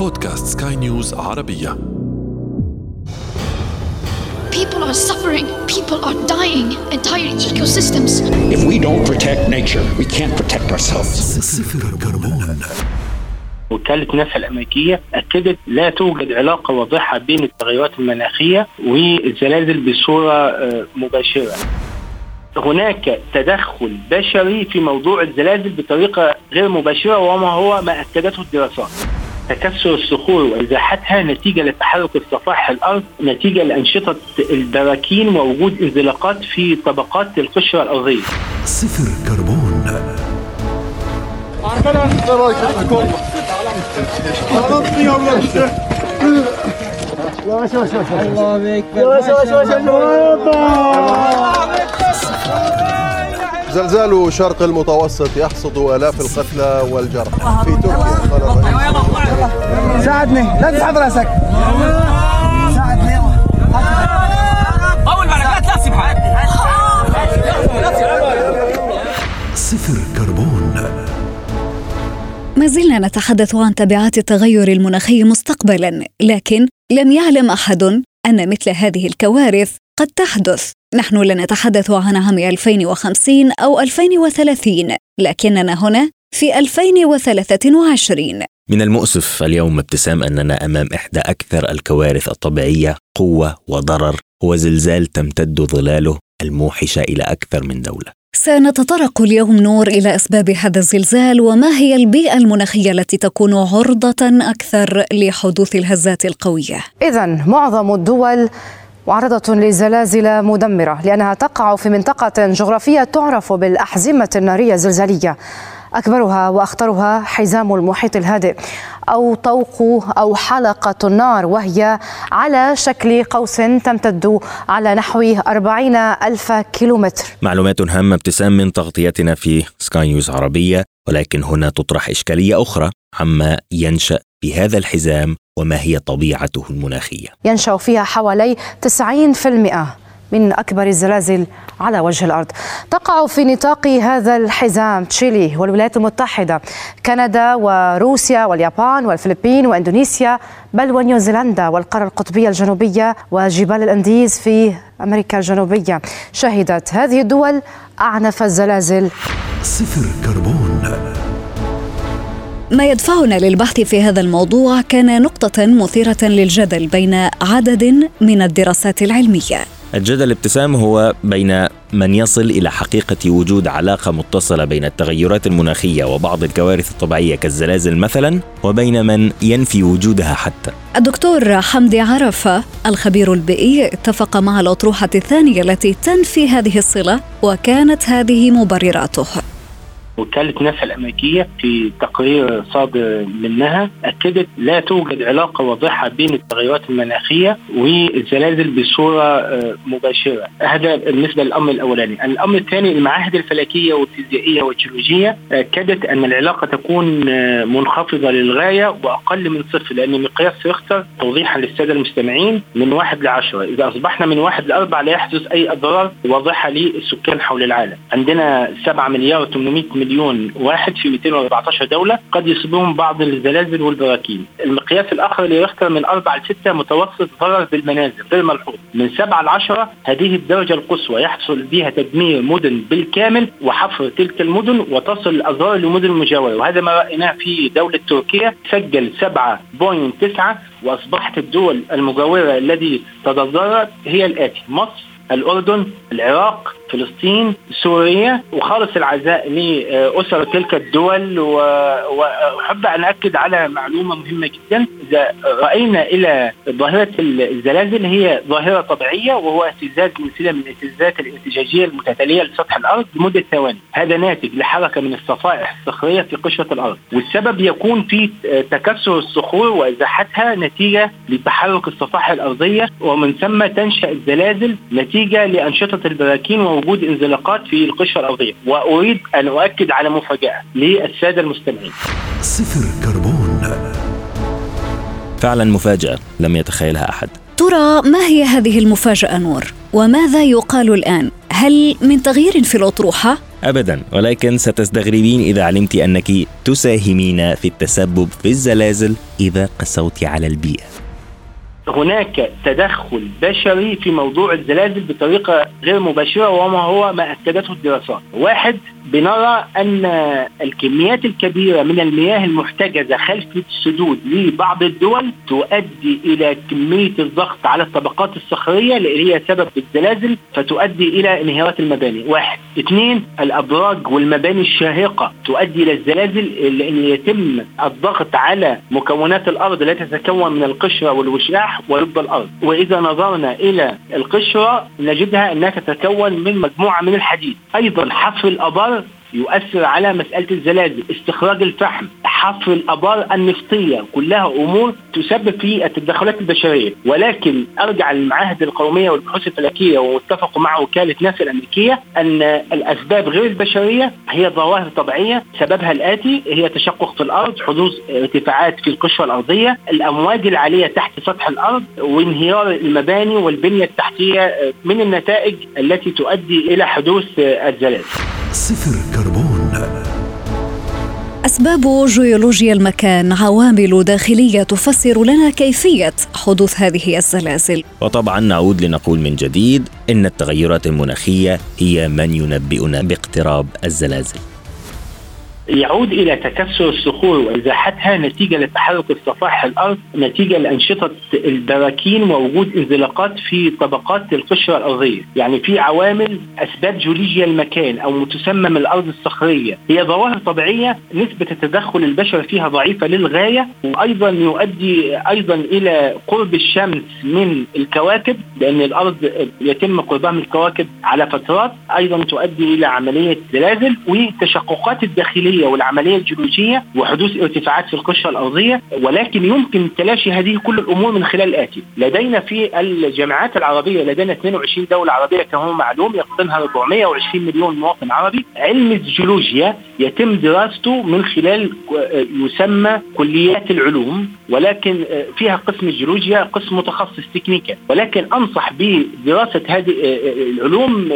بودكاست سكاي نيوز عربية People are suffering. People are dying. Entire ecosystems. If we don't protect nature, we can't protect ourselves. صفر كربون وكالة ناسا الأمريكية أكدت لا توجد علاقة واضحة بين التغيرات المناخية والزلازل بصورة آه، مباشرة هناك تدخل بشري في موضوع الزلازل بطريقة غير مباشرة وما هو ما أكدته الدراسات تكسر الصخور وازاحتها نتيجة لتحرك الصفائح الأرض نتيجة لأنشطة البراكين ووجود انزلاقات في طبقات القشرة الأرضية. صفر كربون زلزال شرق المتوسط يحصد آلاف القتلى والجرحى في تركيا ساعدني. لا تسحب راسك. ساعدني. اول مره لا تسيب صفر كربون. ما زلنا نتحدث عن تبعات التغير المناخي مستقبلا لكن لم يعلم أحد أن مثل هذه الكوارث قد تحدث. نحن لا نتحدث عن عام 2050 أو 2030 لكننا هنا في 2023 من المؤسف اليوم ابتسام أننا أمام إحدى أكثر الكوارث الطبيعية قوة وضرر هو زلزال تمتد ظلاله الموحشة إلى أكثر من دولة. سنتطرق اليوم نور إلى أسباب هذا الزلزال وما هي البيئة المناخية التي تكون عرضة أكثر لحدوث الهزات القوية. اذا معظم الدول معرضة لزلازل مدمرة لأنها تقع في منطقة جغرافية تعرف بالأحزمة النارية الزلزالية أكبرها وأخطرها حزام المحيط الهادئ أو طوق أو حلقة النار وهي على شكل قوس تمتد على نحو 40 ألف كيلومتر. معلومات هامة ابتسام من تغطيتنا في سكاي نيوز عربية ولكن هنا تطرح إشكالية أخرى عما ينشأ بهذا الحزام وما هي طبيعته المناخية. ينشأ فيها حوالي 90% من أكبر الزلازل على وجه الأرض. تقع في نطاق هذا الحزام تشيلي والولايات المتحدة كندا وروسيا واليابان والفلبين وإندونيسيا بل ونيوزيلندا والقارة القطبية الجنوبية وجبال الأنديز في أمريكا الجنوبية. شهدت هذه الدول أعنف الزلازل. صفر كربون. ما يدفعنا للبحث في هذا الموضوع كان نقطة مثيرة للجدل بين عدد من الدراسات العلمية. الجدل ابتسام هو بين من يصل إلى حقيقة وجود علاقة متصلة بين التغيرات المناخية وبعض الكوارث الطبيعية كالزلازل مثلا وبين من ينفي وجودها حتى. الدكتور حمدي عرفه الخبير البيئي اتفق مع الأطروحة الثانية التي تنفي هذه الصلة وكانت هذه مبرراته. وكالة ناسا الأمريكية في تقرير صادر منها أكدت لا توجد علاقة واضحة بين التغيرات المناخية والزلازل بصورة آه، مباشرة. هذا بالنسبة للأمر الأولاني. الأمر الثاني المعاهد الفلكية والفيزيائية والجيولوجية أكدت أن العلاقة تكون آه، منخفضة للغاية وأقل من صفر لأن مقياس ريختر توضيحا للسادة المستمعين من واحد لعشرة إذا أصبحنا من واحد لأربعة لا يحدث أي أضرار واضحة للسكان حول العالم. عندنا 7 مليار و800 مليون مليون واحد في 214 دولة قد يصيبهم بعض الزلازل والبراكين. المقياس الآخر اللي يختار من أربع لسته متوسط ضرر بالمنازل غير ملحوظ. من سبعة ل 10 هذه الدرجة القصوى يحصل بها تدمير مدن بالكامل وحفر تلك المدن وتصل الاضرار لمدن المجاوره وهذا ما رأيناه في دولة تركيا سجل 7.9 وأصبحت الدول المجاورة الذي تضررت هي الآتي مصر الأردن العراق فلسطين سوريا وخالص العزاء لأسر تلك الدول. وأحب أن أكد على معلومة مهمة جدا. إذا رأينا إلى ظاهرة الزلازل هي ظاهرة طبيعية وهو اهتزاز من سلة من الاهتزازات الارتجاجية المتتالية لسطح الأرض لمدة ثواني. هذا ناتج لحركة من الصفائح الصخرية في قشرة الأرض. والسبب يكون في تكسر الصخور وإزاحتها نتيجة لتحرك الصفائح الأرضية ومن ثم تنشأ الزلازل نتيجة لأنشطة البراكين وجود انزلاقات في القشرة الأرضية وأريد أن أؤكد على مفاجأة للسادة المستمعين صفر كربون فعلا مفاجأة لم يتخيلها أحد ترى ما هي هذه المفاجأة نور؟ وماذا يقال الآن؟ هل من تغيير في الأطروحة؟ أبدا ولكن ستستغربين إذا علمت أنك تساهمين في التسبب في الزلازل إذا قسوت على البيئة هناك تدخل بشري في موضوع الزلازل بطريقة غير مباشرة وما هو ما أكدته الدراسات. واحد بنرى أن الكميات الكبيرة من المياه المحتجزة خلف السدود لبعض الدول تؤدي إلى كمية الضغط على الطبقات الصخرية اللي هي سبب الزلازل فتؤدي إلى انهيارات المباني. واحد. اثنين الأبراج والمباني الشاهقة تؤدي إلى الزلازل لأن يتم الضغط على مكونات الأرض التي تتكون من القشرة والوشاح ولب الأرض. وإذا نظرنا إلى القشرة نجدها أنها تتكون من مجموعة من الحديد. أيضا حفر الأبار يؤثر على مسألة الزلازل استخراج الفحم حفر الأبار النفطية كلها أمور تسبب في التدخلات البشرية. ولكن أرجع للمعاهد القومية والبحوث الفلكية واتفق مع وكالة ناسا الأمريكية أن الأسباب غير البشرية هي ظواهر طبيعية سببها الآتي هي تشقق في الأرض حدوث ارتفاعات في القشرة الأرضية الأمواج العالية تحت سطح الأرض وانهيار المباني والبنية التحتية من النتائج التي تؤدي إلى حدوث الزلازل. صفر كربون. أسباب جيولوجيا المكان عوامل داخلية تفسر لنا كيفية حدوث هذه الزلازل وطبعا نعود لنقول من جديد إن التغيرات المناخية هي من ينبئنا باقتراب الزلازل. يعود إلى تكسر الصخور وإزاحتها نتيجة لتحرك الصفائح الأرض نتيجة لأنشطة البراكين ووجود انزلاقات في طبقات القشرة الأرضية، يعني في عوامل أسباب جيولوجيا المكان أو متسمم الأرض الصخرية، هي ظواهر طبيعية نسبة التدخل البشري فيها ضعيفة للغاية وأيضا يؤدي أيضا إلى قرب الشمس من الكواكب لأن الأرض يتم قربها من الكواكب على فترات، أيضا تؤدي إلى عملية زلازل والتشققات الداخلية. والعملية الجيولوجية وحدوث ارتفاعات في القشرة الأرضية ولكن يمكن تلاشي هذه كل الأمور من خلال الاتي لدينا في الجامعات العربية لدينا 22 دولة عربية كما هو معلوم يقطنها 420 مليون مواطن عربي. علم الجيولوجيا يتم دراسته من خلال يسمى كليات العلوم ولكن فيها قسم الجيولوجيا قسم متخصص تكنيكا. ولكن أنصح بدراسة هذه العلوم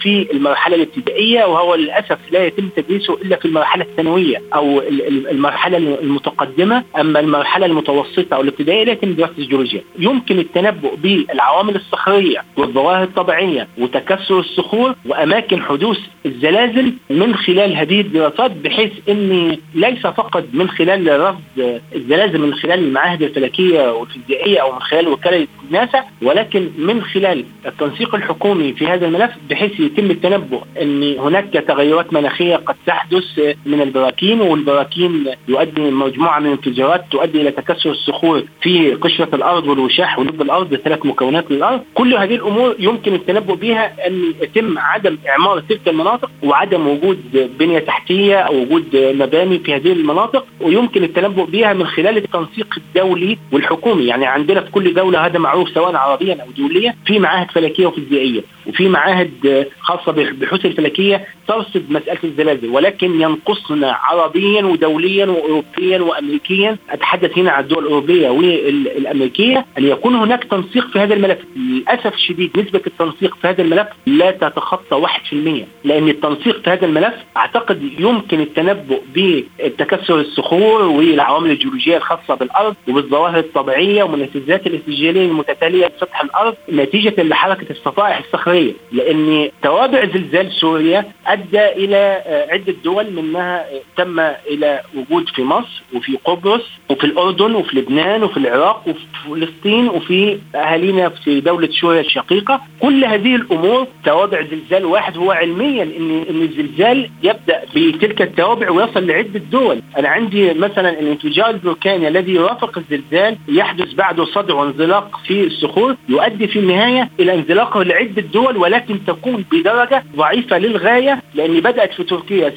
في المرحلة الابتدائية وهو للأسف لا يتم تدريسه إلا في المرحلة الثانوية أو المرحلة المتقدمة أما المرحلة المتوسطة أو الابتدائية لا يتم دراسة الجيولوجيا. يمكن التنبؤ بالعوامل الصخرية والظواهر الطبيعية وتكسر الصخور وأماكن حدوث الزلازل من خلال هذه الدراسات بحيث ان ليس فقط من خلال رصد الزلازل من خلال المعاهد الفلكية والفيزيائية أو من خلال وكالة ناسا ولكن من خلال التنسيق الحكومي في هذا الملف بحيث يتم التنبؤ إن هناك تغيرات مناخية قد تحدث من البراكين والبراكين يؤدي مجموعة من الانفجارات تؤدي إلى تكسر الصخور في قشرة الأرض والوشاح ولب الأرض ثلاث مكونات للارض كل هذه الأمور يمكن التنبؤ بها أن يتم عدم إعمار تلك المناطق وعدم وجود بنية تحتية أو وجود مباني في هذه المناطق ويمكن التنبؤ بها من خلال التنسيق الدولي والحكومي. يعني عندنا في كل دولة هذا معروف سواء عربيا أو دوليا في معاهد فلكية وفيزيائية وفي معاهد خاصة ببحوث الفلكية ترصد مسألة الزلازل ولكن ينقص تصنع عربيا ودوليا واوروبيا وامريكيا. أتحدث هنا عن الدول الأوروبية والأمريكية. أن يكون هناك تنسيق في هذا الملف. للأسف الشديد نسبة التنسيق في هذا الملف لا تتخطى 1% لأن التنسيق في هذا الملف أعتقد يمكن التنبؤ بتكسر الصخور والعوامل الجيولوجية الخاصة بالأرض وبالظواهر الطبيعية ومن الاهتزازات الاستجياليه المتتالية بسطح الأرض نتيجة لحركة الصفائح الصخرية. لأن توابع زلزال سوريا أدى إلى عدة دول منها تم إلى وجود في مصر وفي قبرص وفي الأردن وفي لبنان وفي العراق وفي فلسطين وفي أهالينا في دولة سوريا الشقيقة. كل هذه الأمور توابع زلزال واحد هو علميا ان إن الزلزال يبدأ بتلك التوابع ويصل لعدة دول. أنا عندي مثلا الانفجار البركاني الذي يرافق الزلزال يحدث بعده صدع وانزلاق في الصخور يؤدي في النهاية إلى انزلاقه لعدة دول ولكن تكون بدرجة ضعيفة للغاية لأن بدأت في تركيا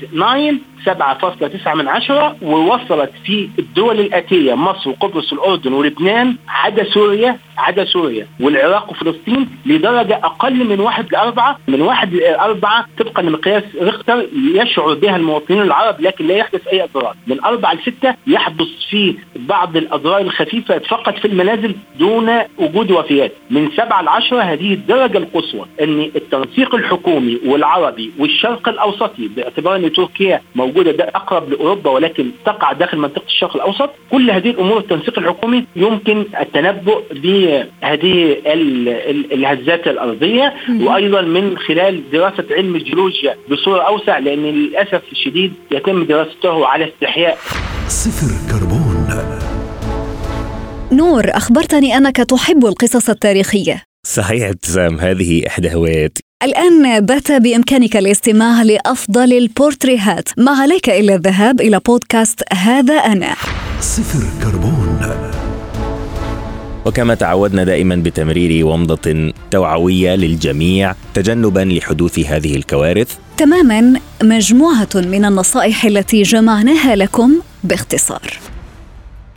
7.9 7.9 من عشرة ووصلت في الدول الآتية مصر وقبرص والأردن ولبنان عدا سوريا عدا سوريا. والعراق وفلسطين لدرجة أقل من واحد لأربعة من واحد لأربعة طبقا لمقياس ريختر يشعر بها المواطنين العرب لكن لا يحدث أي أضرار. من أربعة لستة يحدث في بعض الأضرار الخفيفة فقط في المنازل دون وجود وفيات. من سبعة لعشرة هذه الدرجة القصوى أن التنسيق الحكومي والعربي والشرق الأوسطي باعتبار أن تركيا موجودة ده أقرب لأوروبا ولكن تقع داخل منطقة الشرق الأوسط. كل هذه الأمور التنسيق الحكومي يمكن التنبؤ بهذه الهزات الأرضية وأيضا من خلال دراسة علم الجيولوجيا بصورة أوسع لأن للأسف الشديد يتم دراسته على استحياء. صفر كربون. نور أخبرتني أنك تحب القصص التاريخية. صحيح ابتسام. هذه إحدى هواياتي الآن بات بإمكانك الاستماع لأفضل البورتريهات. ما عليك إلا الذهاب إلى بودكاست هذا أنا. صفر كربون. وكما تعودنا دائما بتمرير ومضة توعوية للجميع تجنبا لحدوث هذه الكوارث. تماما مجموعة من النصائح التي جمعناها لكم باختصار.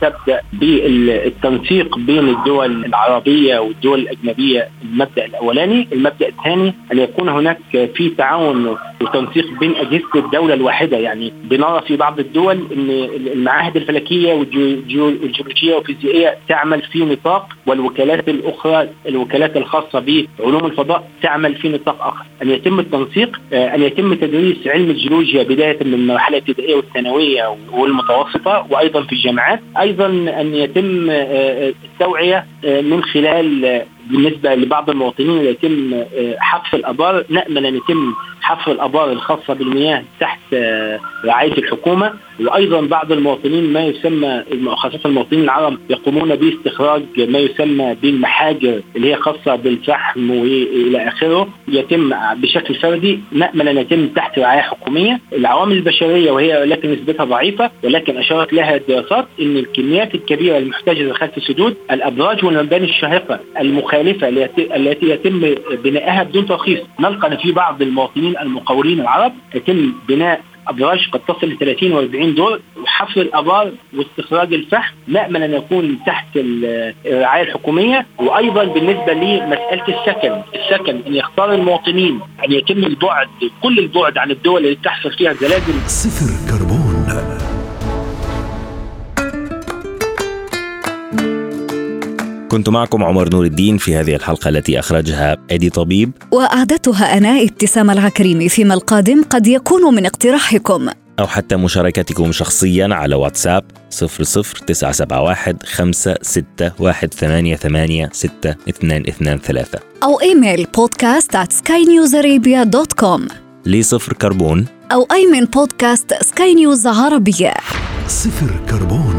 تبدأ بالتنسيق بين الدول العربية والدول الأجنبية المبدأ الأولاني، المبدأ الثاني أن يكون هناك في تعاون وتنسيق بين أجهزة الدولة الواحدة. يعني بنرى في بعض الدول إن المعاهد الفلكية والجيولوجية والفيزيائية تعمل في نطاق والوكالات الأخرى الوكالات الخاصة بعلوم الفضاء تعمل في نطاق آخر، أن يتم التنسيق أن يتم تدريس علم الجيولوجيا بداية من المرحلة الابتدائية والثانوية والمتوسطة وأيضا في الجامعات، أيضا أن يتم التوعية من خلال بالنسبة لبعض المواطنين يتم حفر الأبار نأمل أن يتم حفر الأبار الخاصة بالمياه تحت رعاية الحكومة. وأيضا بعض المواطنين ما يسمى خاصة المواطنين العرب يقومون باستخراج ما يسمى بالمحاجر اللي هي خاصة بالفحم وإلى آخره. يتم بشكل فردي نامل ان يتم تحت رعاية حكومية. العوامل البشرية وهي لكن نسبتها ضعيفة ولكن أشارت لها الدراسات إن الكميات الكبيرة المحتجزه خلف السدود الأبراج والمباني الشاهقة المخالفة التي يتم بنائها بدون ترخيص. نلقى إن في بعض المواطنين المقاولين العرب يتم بناء ابراج قد تصل ل 30 و40 دور وحفر الأبار واستخراج الفحم نامل أن يكون تحت الرعاية الحكومية. وأيضا بالنسبة لمسألة السكن، السكن أن يختار المواطنين أن يتم البعد كل البعد عن الدول اللي تحصل فيها زلازل صفر كنت معكم عمر نور الدين في هذه الحلقة التي أخرجها أدي طبيب. وأعدتها أنا ابتسام العكريمي فيما القادم قد يكون من اقتراحكم. أو حتى مشاركتكم شخصيا على واتساب 00971 561 6223 أو email podcast at skynewsarabia.com لصفر كربون. أو أي من بودكاست سكاي نيوز عربية صفر كربون.